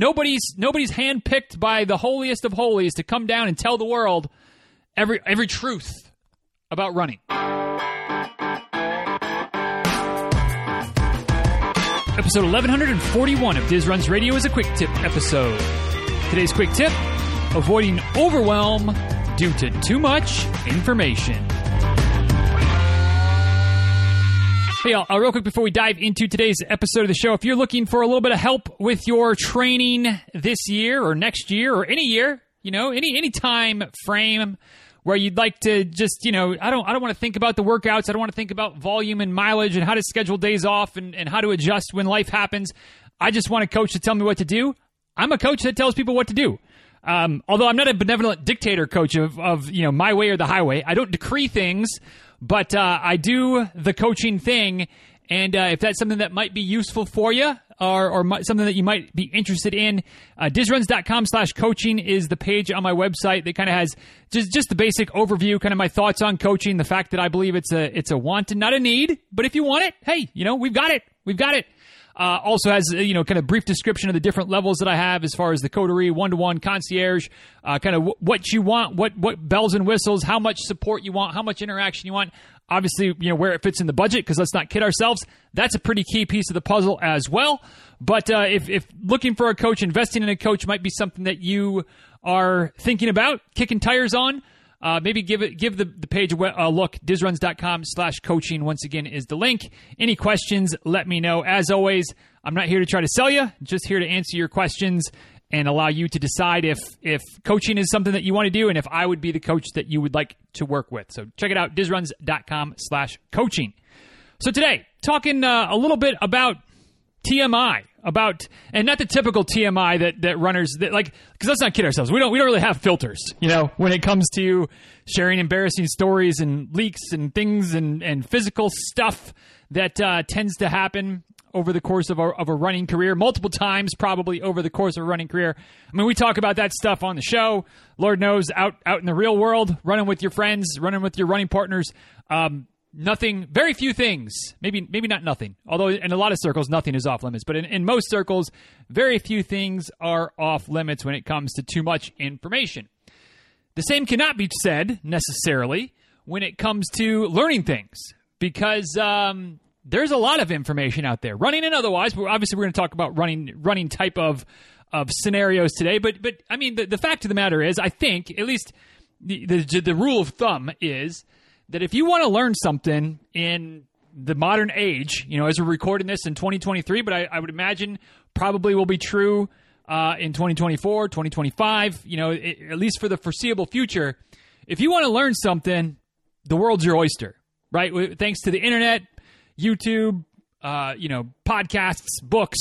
nobody's nobody's handpicked by the holiest of holies to come down and tell the world every every truth about running. Episode 1141 of Diz Runs Radio is a quick tip episode. Today's quick tip avoiding overwhelm due to too much information. Hey, uh, real quick before we dive into today's episode of the show, if you're looking for a little bit of help with your training this year or next year or any year, you know, any any time frame where you'd like to just, you know, I don't I don't want to think about the workouts, I don't want to think about volume and mileage and how to schedule days off and, and how to adjust when life happens. I just want a coach to tell me what to do. I'm a coach that tells people what to do. Um, although I'm not a benevolent dictator coach of, of you know my way or the highway. I don't decree things, but uh, I do the coaching thing. And uh, if that's something that might be useful for you, or, or something that you might be interested in, uh, dizruns.com slash coaching is the page on my website that kind of has just just the basic overview, kind of my thoughts on coaching, the fact that I believe it's a it's a want and not a need. But if you want it, hey, you know we've got it, we've got it. Uh, also has you know kind of brief description of the different levels that I have as far as the coterie, one to one, concierge, uh, kind of w- what you want, what what bells and whistles, how much support you want, how much interaction you want. Obviously, you know where it fits in the budget because let's not kid ourselves. That's a pretty key piece of the puzzle as well. But uh, if if looking for a coach, investing in a coach might be something that you are thinking about, kicking tires on uh, maybe give it give the, the page a look. Dizruns.com slash coaching once again is the link. Any questions, let me know. As always, I'm not here to try to sell you, just here to answer your questions and allow you to decide if if coaching is something that you want to do and if I would be the coach that you would like to work with. So check it out, dizruns.com slash coaching. So today, talking uh, a little bit about TMI about and not the typical TMI that that runners that like because let's not kid ourselves. We don't we don't really have filters you know when it comes to sharing embarrassing stories and leaks and things and and physical stuff that uh, tends to happen over the course of a, of a running career multiple times probably over the course of a running career. I mean we talk about that stuff on the show. Lord knows out out in the real world running with your friends running with your running partners um, nothing very few things. Maybe maybe not nothing. Although in a lot of circles nothing is off limits. But in, in most circles very few things are off limits when it comes to too much information. The same cannot be said necessarily when it comes to learning things. Because um, there's a lot of information out there. Running and otherwise we're obviously we're going to talk about running running type of of scenarios today. But but i mean the, the fact of the matter is i think at least the, the, the rule of thumb is that if you want to learn something in the modern age, you know, as we're recording this in 2023, but I, I would imagine probably will be true uh, in 2024, 2025, you know, it, at least for the foreseeable future. If you want to learn something, the world's your oyster, right? Thanks to the internet, YouTube, uh, you know, podcasts, books,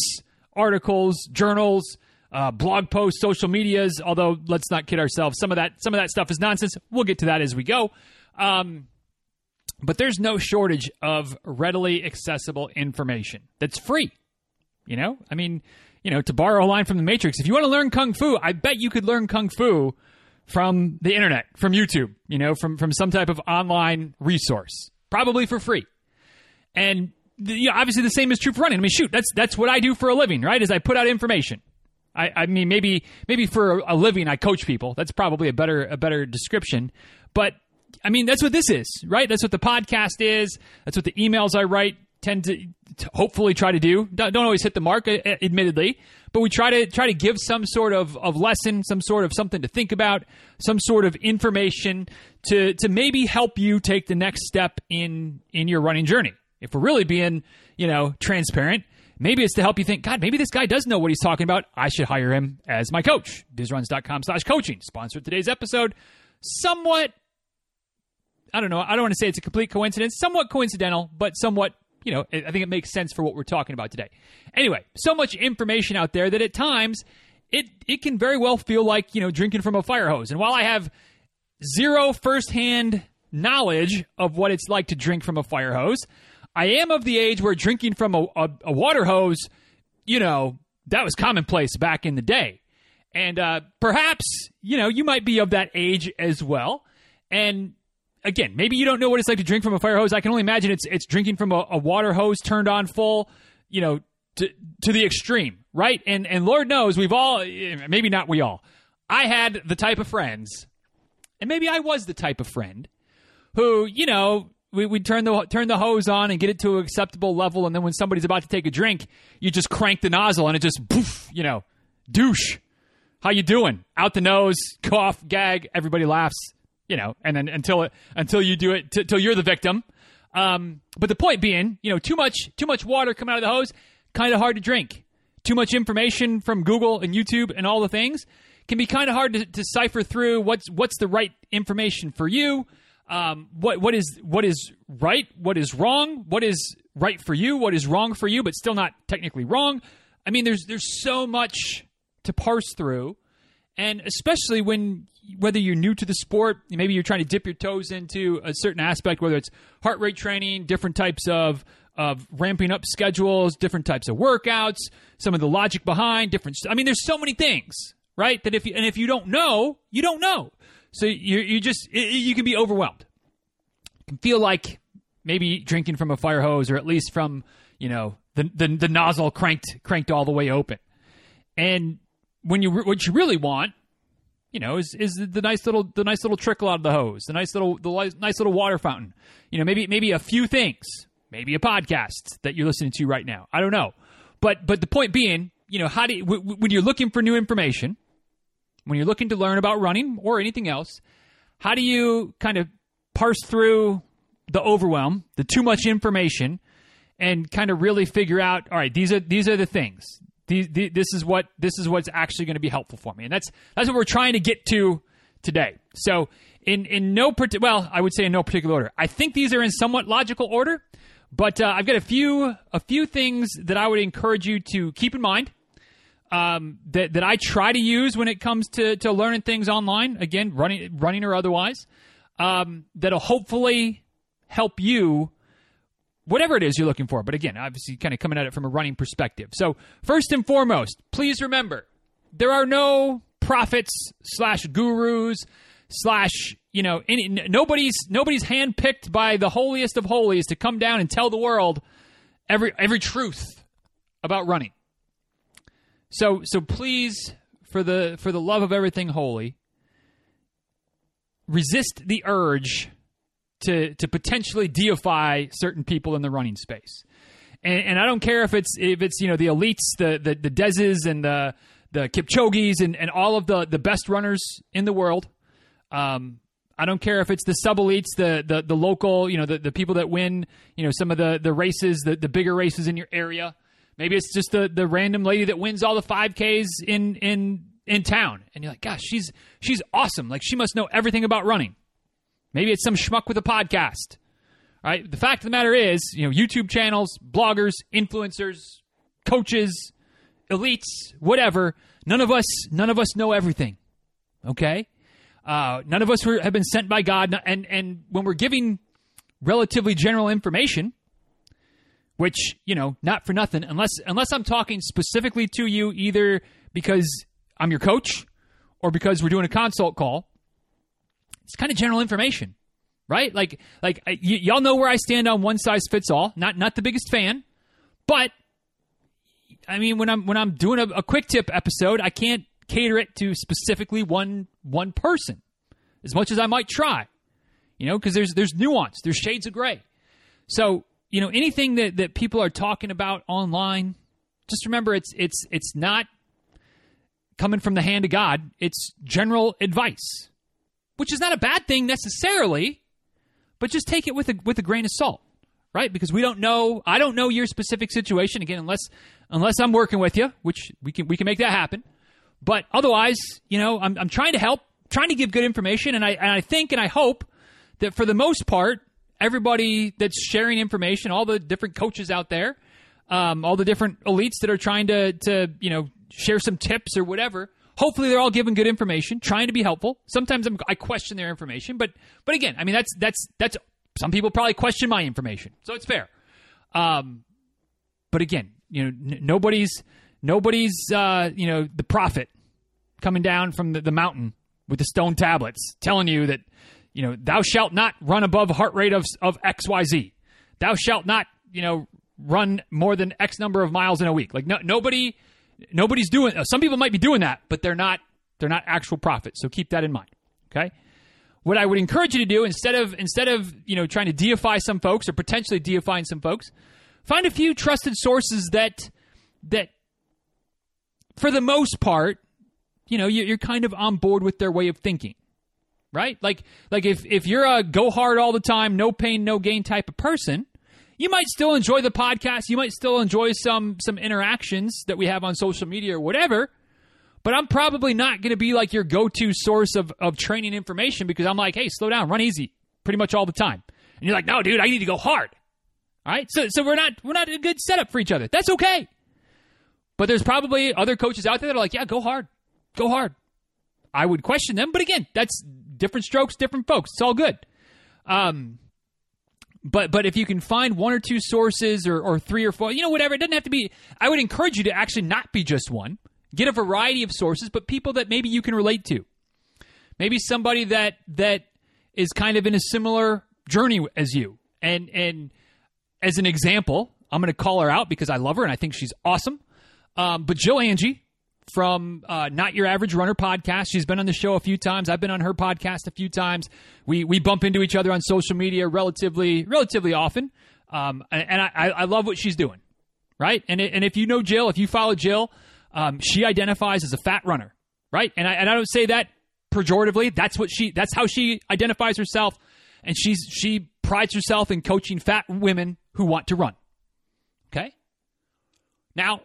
articles, journals, uh, blog posts, social medias. Although let's not kid ourselves, some of that some of that stuff is nonsense. We'll get to that as we go. Um, but there's no shortage of readily accessible information that's free. You know, I mean, you know, to borrow a line from the Matrix, if you want to learn kung fu, I bet you could learn kung fu from the internet, from YouTube, you know, from from some type of online resource, probably for free. And the, you know, obviously, the same is true for running. I mean, shoot, that's that's what I do for a living, right? Is I put out information. I, I mean, maybe maybe for a living, I coach people. That's probably a better a better description. But I mean, that's what this is, right? That's what the podcast is. That's what the emails I write tend to, to hopefully try to do. Don't, don't, always hit the mark, admittedly, but we try to try to give some sort of, of lesson, some sort of something to think about, some sort of information to to maybe help you take the next step in in your running journey. If we're really being, you know, transparent, maybe it's to help you think, God, maybe this guy does know what he's talking about. I should hire him as my coach. Dizruns.com slash coaching. Sponsored today's episode. Somewhat I don't know. I don't want to say it's a complete coincidence, somewhat coincidental, but somewhat, you know, I think it makes sense for what we're talking about today. Anyway, so much information out there that at times it it can very well feel like, you know, drinking from a fire hose. And while I have zero firsthand knowledge of what it's like to drink from a fire hose, I am of the age where drinking from a, a, a water hose, you know, that was commonplace back in the day. And uh, perhaps, you know, you might be of that age as well. And again, maybe you don't know what it's like to drink from a fire hose. I can only imagine it's it's drinking from a, a water hose turned on full, you know, to to the extreme, right? And and Lord knows we've all maybe not we all. I had the type of friends, and maybe I was the type of friend who, you know, we would turn the turn the hose on and get it to an acceptable level, and then when somebody's about to take a drink, you just crank the nozzle and it just poof, you know, douche. How you doing? Out the nose, cough, gag. Everybody laughs, you know, and then until it until you do it, t- until you're the victim. Um, but the point being, you know, too much too much water coming out of the hose, kind of hard to drink. Too much information from Google and YouTube and all the things can be kind of hard to, to cipher through. What's what's the right information for you? Um, what what is what is right? What is wrong? What is right for you? What is wrong for you, but still not technically wrong? I mean, there's there's so much to parse through, and especially when whether you're new to the sport, maybe you're trying to dip your toes into a certain aspect, whether it's heart rate training, different types of of ramping up schedules, different types of workouts, some of the logic behind different. I mean, there's so many things, right? That if you, and if you don't know, you don't know. So you you just you can be overwhelmed. You can feel like maybe drinking from a fire hose, or at least from you know the the, the nozzle cranked cranked all the way open. And when you what you really want, you know, is is the nice little the nice little trickle out of the hose, the nice little the nice little water fountain. You know, maybe maybe a few things, maybe a podcast that you're listening to right now. I don't know, but but the point being, you know, how do you, w- when you're looking for new information, when you're looking to learn about running or anything else, how do you kind of parse through the overwhelm, the too much information, and kind of really figure out, all right, these are these are the things. These, this is what this is what's actually going to be helpful for me, and that's that's what we're trying to get to today. So, in in no particular, well, I would say in no particular order. I think these are in somewhat logical order, but uh, I've got a few a few things that I would encourage you to keep in mind um, that that I try to use when it comes to to learning things online. Again, running running or otherwise, um, that'll hopefully help you. Whatever it is you're looking for, but again, obviously, kind of coming at it from a running perspective. So, first and foremost, please remember there are no prophets slash gurus slash you know any, nobody's nobody's handpicked by the holiest of holies to come down and tell the world every every truth about running so so please, for the for the love of everything holy, resist the urge to to potentially deify certain people in the running space. And, and I don't care if it's if it's you know the elites, the the, the Dezes and the the Kipchoges and, and all of the, the best runners in the world. Um, I don't care if it's the sub elites, the, the the local, you know, the, the people that win, you know, some of the, the races, the, the bigger races in your area. Maybe it's just the the random lady that wins all the 5Ks in in in town, and you're like, gosh, she's she's awesome. Like she must know everything about running. Maybe it's some schmuck with a podcast. All right. The fact of the matter is, you know, YouTube channels, bloggers, influencers, coaches, elites, whatever. None of us, none of us know everything. Okay. Uh, none of us were, have been sent by God, and and when we're giving relatively general information, which you know not for nothing unless unless i'm talking specifically to you either because i'm your coach or because we're doing a consult call it's kind of general information right? Like like y- y'all know where i stand on one size fits all. Not not the biggest fan but i mean when i'm when i'm doing a, a quick tip episode i can't cater it to specifically one one person as much as i might try you know because there's there's nuance there's shades of gray. So you know anything that, that people are talking about online just remember it's it's it's not coming from the hand of god. It's general advice which is not a bad thing necessarily but just take it with a with a grain of salt right because we don't know i don't know your specific situation again unless unless i'm working with you which we can we can make that happen but otherwise you know i'm, I'm trying to help trying to give good information and i and i think and i hope that for the most part everybody that's sharing information, all the different coaches out there, um, all the different elites that are trying to to you know share some tips or whatever. Hopefully, they're all giving good information, trying to be helpful. Sometimes I'm, i question their information, but but again, I mean that's that's that's some people probably question my information, so it's fair. Um, but again, you know, n- nobody's nobody's uh, you know the prophet coming down from the, the mountain with the stone tablets telling you that you know, thou shalt not run above heart rate of, of XYZ. Thou shalt not, you know, run more than X number of miles in a week. Like no, nobody, nobody's doing. Uh, some people might be doing that, but they're not. They're not actual prophets. So keep that in mind. Okay. What I would encourage you to do instead of instead of you know trying to deify some folks or potentially deifying some folks, find a few trusted sources that that for the most part, you know, you're kind of on board with their way of thinking right? Like like if if you're a go hard all the time, no pain, no gain type of person, you might still enjoy the podcast. You might still enjoy some some interactions that we have on social media or whatever. But I'm probably not going to be like your go-to source of, of training information because I'm like, hey, slow down, run easy, pretty much all the time. And you're like, no, dude, I need to go hard. All right, so so we're not we're not a good setup for each other. That's okay. But there's probably other coaches out there that are like, yeah, go hard, go hard. I would question them, but again, that's different strokes, different folks. It's all good. Um, but but if you can find one or two sources or, or three or four, you know, whatever, it doesn't have to be. I would encourage you to actually not be just one. Get a variety of sources, but people that maybe you can relate to. Maybe somebody that that is kind of in a similar journey as you. And and as an example, I'm going to call her out because I love her and I think she's awesome. Um, but Jill Angie, from uh, Not Your Average Runner podcast. She's been on the show a few times. I've been on her podcast a few times. We we bump into each other on social media relatively relatively often, um, and I, I love what she's doing. Right, and and if you know Jill, if you follow Jill, um, she identifies as a fat runner. Right, and I and I don't say that pejoratively. That's what she. That's how she identifies herself, and she's she prides herself in coaching fat women who want to run. Okay. Now,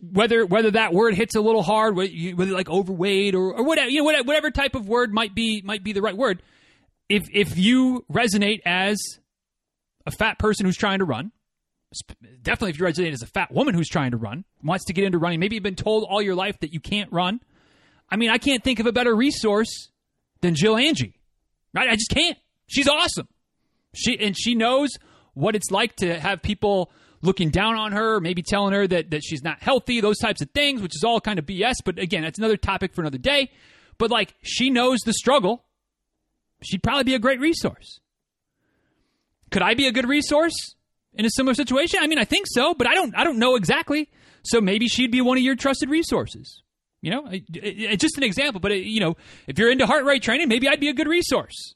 whether whether that word hits a little hard, whether like overweight or, or whatever, you know, whatever type of word might be might be the right word. If if you resonate as a fat person who's trying to run, definitely if you resonate as a fat woman who's trying to run, wants to get into running, maybe you've been told all your life that you can't run. I mean, I can't think of a better resource than Jill Angie, right? I just can't. She's awesome. She and she knows what it's like to have people looking down on her, maybe telling her that, that she's not healthy, those types of things, which is all kind of BS. But again, that's another topic for another day. But like, she knows the struggle. She'd probably be a great resource. Could I be a good resource in a similar situation? I mean, I think so, but I don't. I don't know exactly. So maybe she'd be one of your trusted resources. You know, it, it, just an example. But it, you know, if you're into heart rate training, maybe I'd be a good resource.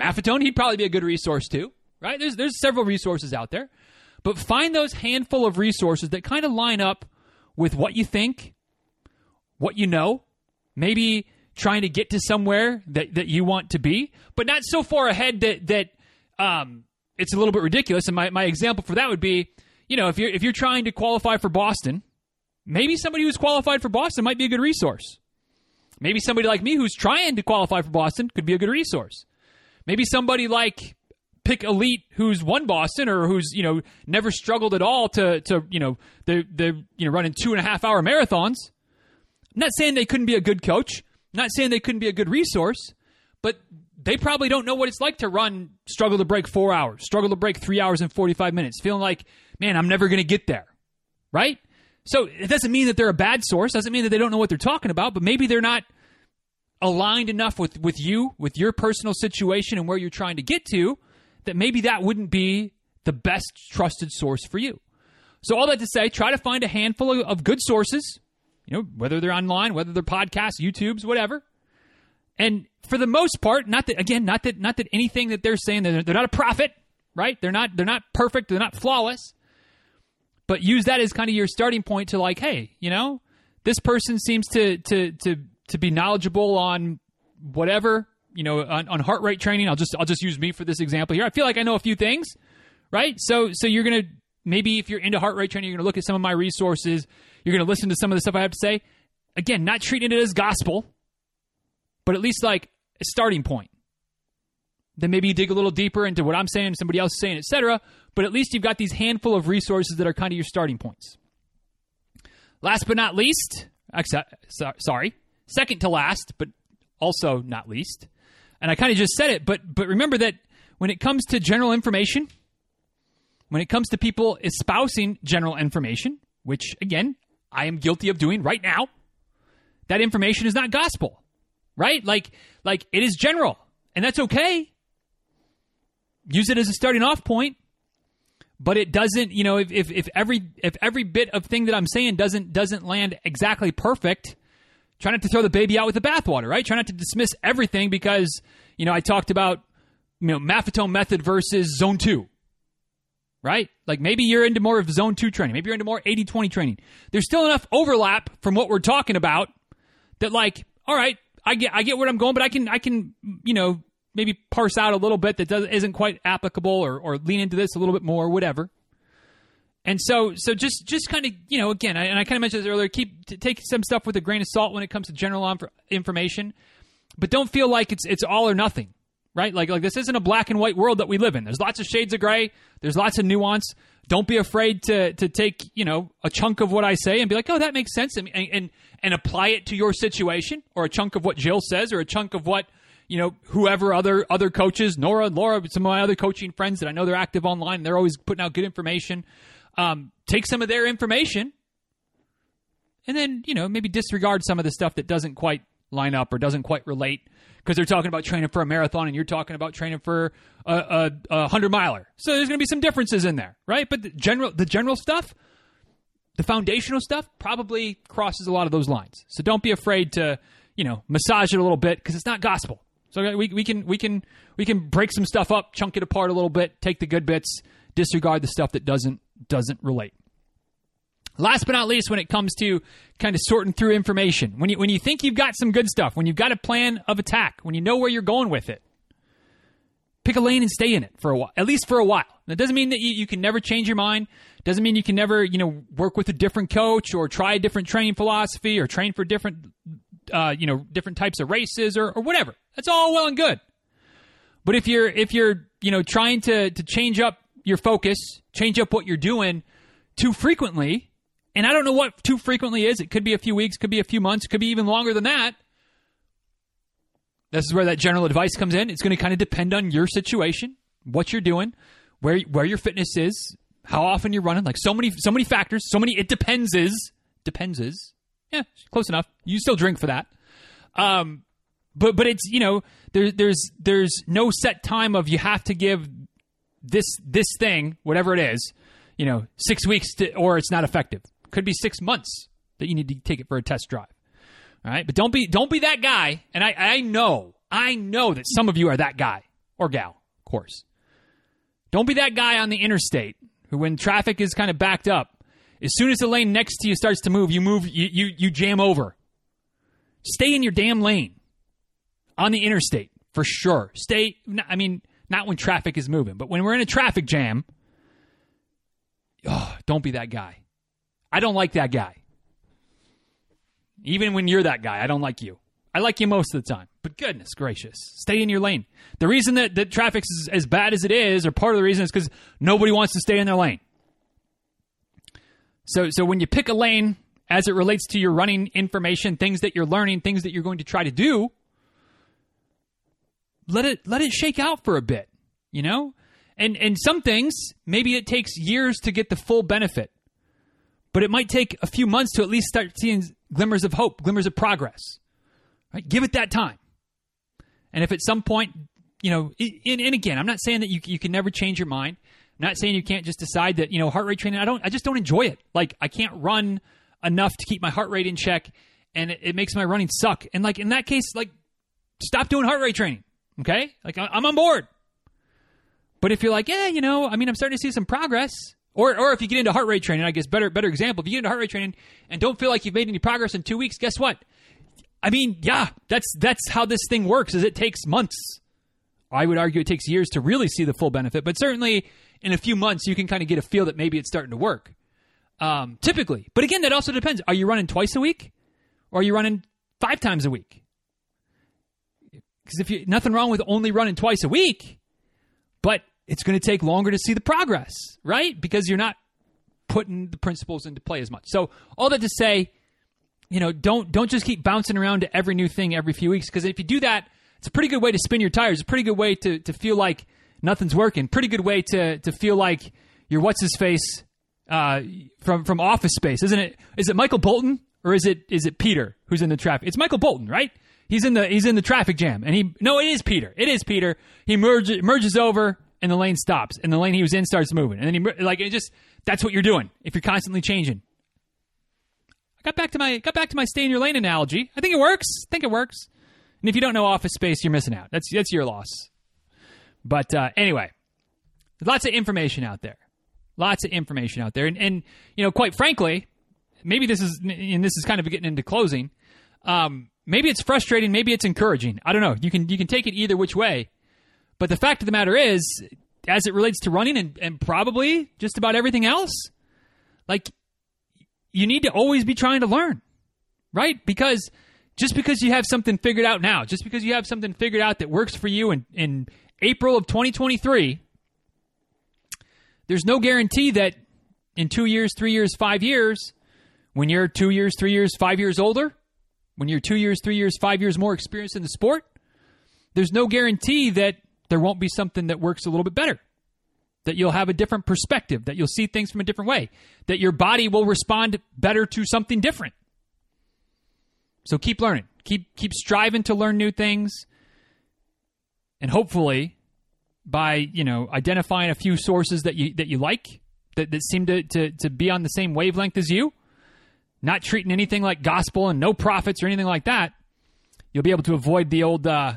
Maffetone, he'd probably be a good resource too, right? There's there's several resources out there. But find those handful of resources that kind of line up with what you think, what you know, maybe trying to get to somewhere that, that you want to be, but not so far ahead that that um, it's a little bit ridiculous. And my, my example for that would be, you know, if you're if you're trying to qualify for Boston, maybe somebody who's qualified for Boston might be a good resource. Maybe somebody like me who's trying to qualify for Boston could be a good resource. Maybe somebody like pick elite who's won Boston or who's you know never struggled at all to to you know they're they're you know running two and a half hour marathons. I'm not saying they couldn't be a good coach. I'm not saying they couldn't be a good resource, but they probably don't know what it's like to run, struggle to break four hours, struggle to break three hours and 45 minutes, feeling like, man, I'm never going to get there. Right? So it doesn't mean that they're a bad source, doesn't mean that they don't know what they're talking about, but maybe they're not aligned enough with, with you, with your personal situation and where you're trying to get to, that maybe that wouldn't be the best trusted source for you. So all that to say, try to find a handful of, good sources, you know, whether they're online, whether they're podcasts, YouTubes, whatever. And for the most part, not that again, not that not that anything that they're saying they're, they're not a prophet, right? They're not they're not perfect, they're not flawless. But use that as kind of your starting point to like, hey, you know, this person seems to to to to be knowledgeable on whatever you know, on, on heart rate training, I'll just I'll just use me for this example here. I feel like I know a few things, right? So so you're gonna maybe if you're into heart rate training, you're gonna look at some of my resources. You're gonna listen to some of the stuff I have to say. Again, not treating it as gospel, but at least like a starting point. Then maybe you dig a little deeper into what I'm saying, somebody else saying, etc. But at least you've got these handful of resources that are kind of your starting points. Last but not least, sorry, second to last, but also not least, and I kind of just said it, but but remember that when it comes to general information, when it comes to people espousing general information, which again, I am guilty of doing right now, that information is not gospel. Right? Like like it is general, and that's okay. Use it as a starting off point. but it doesn't. You know, if, if if every if every bit of thing that I'm saying doesn't doesn't land exactly perfect, try not to throw the baby out with the bathwater, right? Try not to dismiss everything because you know I talked about you know Maffetone method versus zone two right? Like maybe you're into more of zone two training. Maybe you're into more 80 20 training. There's still enough overlap from what we're talking about that, like, all right, I get, I get where I'm going, but I can, I can, you know, maybe parse out a little bit that doesn't, isn't quite applicable or, or lean into this a little bit more, whatever. And so, so just, just kind of, you know, again, I, and I kind of mentioned this earlier, keep, take some stuff with a grain of salt when it comes to general information, but don't feel like it's, it's all or nothing right? Like like this isn't a black and white world that we live in. There's lots of shades of gray. There's lots of nuance. Don't be afraid to to take you know a chunk of what I say and be like, oh, that makes sense, and and and apply it to your situation, or a chunk of what Jill says, or a chunk of what you know whoever other other coaches, Nora, Laura, some of my other coaching friends that I know they're active online. They're always putting out good information. Um, take some of their information, and then you know maybe disregard some of the stuff that doesn't quite line up or doesn't quite relate because they're talking about training for a marathon and you're talking about training for a, a, a hundred miler. So there's going to be some differences in there, right? But the general, the general stuff, the foundational stuff, probably crosses a lot of those lines. So don't be afraid to, you know, massage it a little bit because it's not gospel. So we, we can we can we can break some stuff up, chunk it apart a little bit, take the good bits, disregard the stuff that doesn't doesn't relate. Last but not least, when it comes to kind of sorting through information, when you when you think you've got some good stuff, when you've got a plan of attack, when you know where you're going with it, pick a lane and stay in it for a while, at least for a while. That doesn't mean that you, you can never change your mind. Doesn't mean you can never you know work with a different coach or try a different training philosophy or train for different uh, you know different types of races or, or whatever. That's all well and good. But if you're if you're you know trying to to change up your focus, change up what you're doing too frequently, and I don't know what too frequently is. It could be a few weeks, could be a few months, could be even longer than that. This is where that general advice comes in. It's going to kind of depend on your situation, what you're doing, where where your fitness is, how often you're running. Like so many so many factors, so many it depends is depends is yeah close enough. You still drink for that. Um, but but it's you know there's there's there's no set time of you have to give this this thing whatever it is you know six weeks to, or it's not effective could be six months that you need to take it for a test drive. All right, but don't be don't be that guy. And I I know I know that some of you are that guy or gal, of course. Don't be that guy on the interstate who, when traffic is kind of backed up, as soon as the lane next to you starts to move, you move you you, you jam over. Stay in your damn lane on the interstate for sure. Stay. I mean, not when traffic is moving, but when we're in a traffic jam. Oh, don't be that guy. I don't like that guy. Even when you're that guy, I don't like you. I like you most of the time. But goodness gracious, stay in your lane. The reason that, that traffic's as bad as it is, or part of the reason is because nobody wants to stay in their lane. So, so when you pick a lane as it relates to your running information, things that you're learning, things that you're going to try to do, let it let it shake out for a bit, you know? And and some things maybe it takes years to get the full benefit but it might take a few months to at least start seeing glimmers of hope, glimmers of progress. Right? Give it that time. And if at some point, you know, and, and again, I'm not saying that you, you can never change your mind. I'm not saying you can't just decide that, you know, heart rate training, I don't, I just don't enjoy it. Like, I can't run enough to keep my heart rate in check and it, it makes my running suck. And like, in that case, like, stop doing heart rate training. Okay? Like, I'm on board. But if you're like, yeah, you know, I mean, I'm starting to see some progress or, or if you get into heart rate training, I guess better better example. If you get into heart rate training and don't feel like you've made any progress in two weeks, guess what? I mean, yeah, that's that's how this thing works. Is it takes months. I would argue it takes years to really see the full benefit, but certainly in a few months you can kind of get a feel that maybe it's starting to work. Um, typically, but again, that also depends. Are you running twice a week, or are you running five times a week? Because if you nothing wrong with only running twice a week, but it's going to take longer to see the progress, right? Because you're not putting the principles into play as much. So all that to say, you know, don't don't just keep bouncing around to every new thing every few weeks because if you do that, it's a pretty good way to spin your tires. A pretty good way to to feel like nothing's working. Pretty good way to to feel like you're what's his face uh, from from Office Space, isn't it? Is it Michael Bolton or is it is it Peter who's in the traffic? It's Michael Bolton, right? He's in the he's in the traffic jam, and he no, it is Peter. It is Peter. He merges merges over and the lane stops, and the lane he was in starts moving, and then he like it just that's what you're doing if you're constantly changing. I got back to my got back to my stay in your lane analogy. I think it works. I think it works. And if you don't know Office Space, you're missing out. That's that's your loss. But uh, anyway, lots of information out there. Lots of information out there, and and you know, quite frankly, maybe this is and this is kind of getting into closing. Um, maybe it's frustrating, maybe it's encouraging. I don't know. You can you can take it either which way. But the fact of the matter is, as it relates to running and, and probably just about everything else, like you need to always be trying to learn, right? Because just because you have something figured out now, just because you have something figured out that works for you in, in April of 2023, there's no guarantee that in two years, three years, five years, when you're two years, three years, five years older, when you're two years, three years, five years more experienced in the sport, there's no guarantee that there won't be something that works a little bit better. That you'll have a different perspective, that you'll see things from a different way, that your body will respond better to something different. So keep learning. Keep keep striving to learn new things. And hopefully by, you know, identifying a few sources that you that you like, that, that seem to, to, to be on the same wavelength as you, not treating anything like gospel and no prophets or anything like that, you'll be able to avoid the old uh,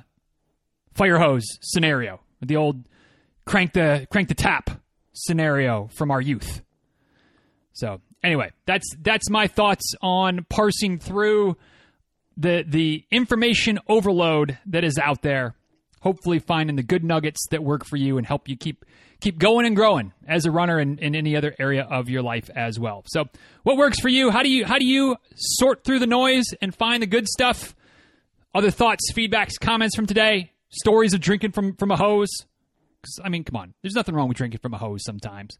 fire hose scenario, the old crank the crank the tap scenario from our youth. So anyway, that's that's my thoughts on parsing through the the information overload that is out there. Hopefully, finding the good nuggets that work for you and help you keep keep going and growing as a runner in, in any other area of your life as well. So, what works for you? How do you how do you sort through the noise and find the good stuff? Other thoughts, feedbacks, comments from today? Stories of drinking from from a hose? I mean, come on, there's nothing wrong with drinking from a hose sometimes.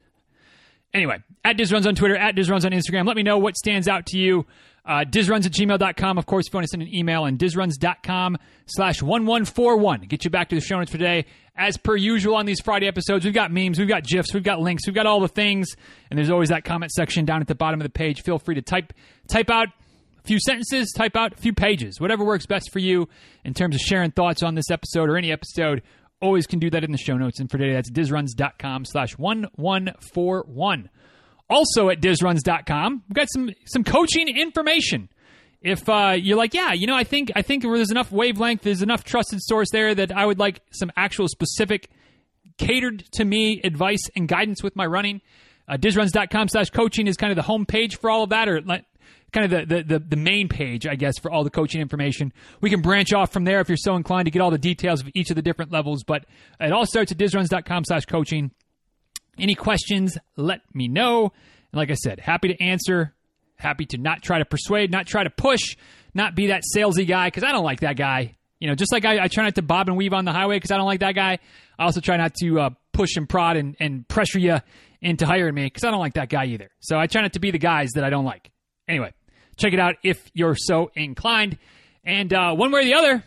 Anyway, at DizRuns on Twitter, at DizRuns on Instagram. Let me know what stands out to you. Uh, DizRuns at gmail.com. Of course, if you want to send an email, and DizRuns.com slash 1141. Get you back to the show notes for today. As per usual on these Friday episodes, we've got memes, we've got GIFs, we've got links, we've got all the things. And there's always that comment section down at the bottom of the page. Feel free to type type out a few sentences, type out a few pages, whatever works best for you in terms of sharing thoughts on this episode or any episode always can do that in the show notes. And for today, that's dizruns.com slash 1141. Also at dizruns.com, we've got some, some coaching information. If uh, you're like, yeah, you know, I think I think there's enough wavelength, there's enough trusted source there that I would like some actual specific catered to me advice and guidance with my running. Uh, dizruns.com slash coaching is kind of the home page for all of that, or like, kind of the, the, the, the, main page, I guess, for all the coaching information. We can branch off from there if you're so inclined to get all the details of each of the different levels, but it all starts at dizruns.com slash coaching. Any questions, let me know. And like I said, happy to answer, happy to not try to persuade, not try to push, not be that salesy guy, because I don't like that guy. You know, just like I, I, try not to bob and weave on the highway because I don't like that guy, I also try not to uh, push and prod and, and pressure you into hiring me because I don't like that guy either. So I try not to be the guys that I don't like. Anyway, Check it out if you're so inclined. And uh, one way or the other,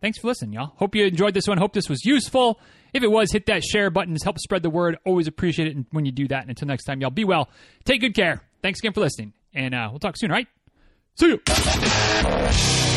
thanks for listening, y'all. Hope you enjoyed this one. Hope this was useful. If it was, hit that share button. Help spread the word. Always appreciate it when you do that. And until next time, y'all be well. Take good care. Thanks again for listening. And uh, we'll talk soon, all right? See you.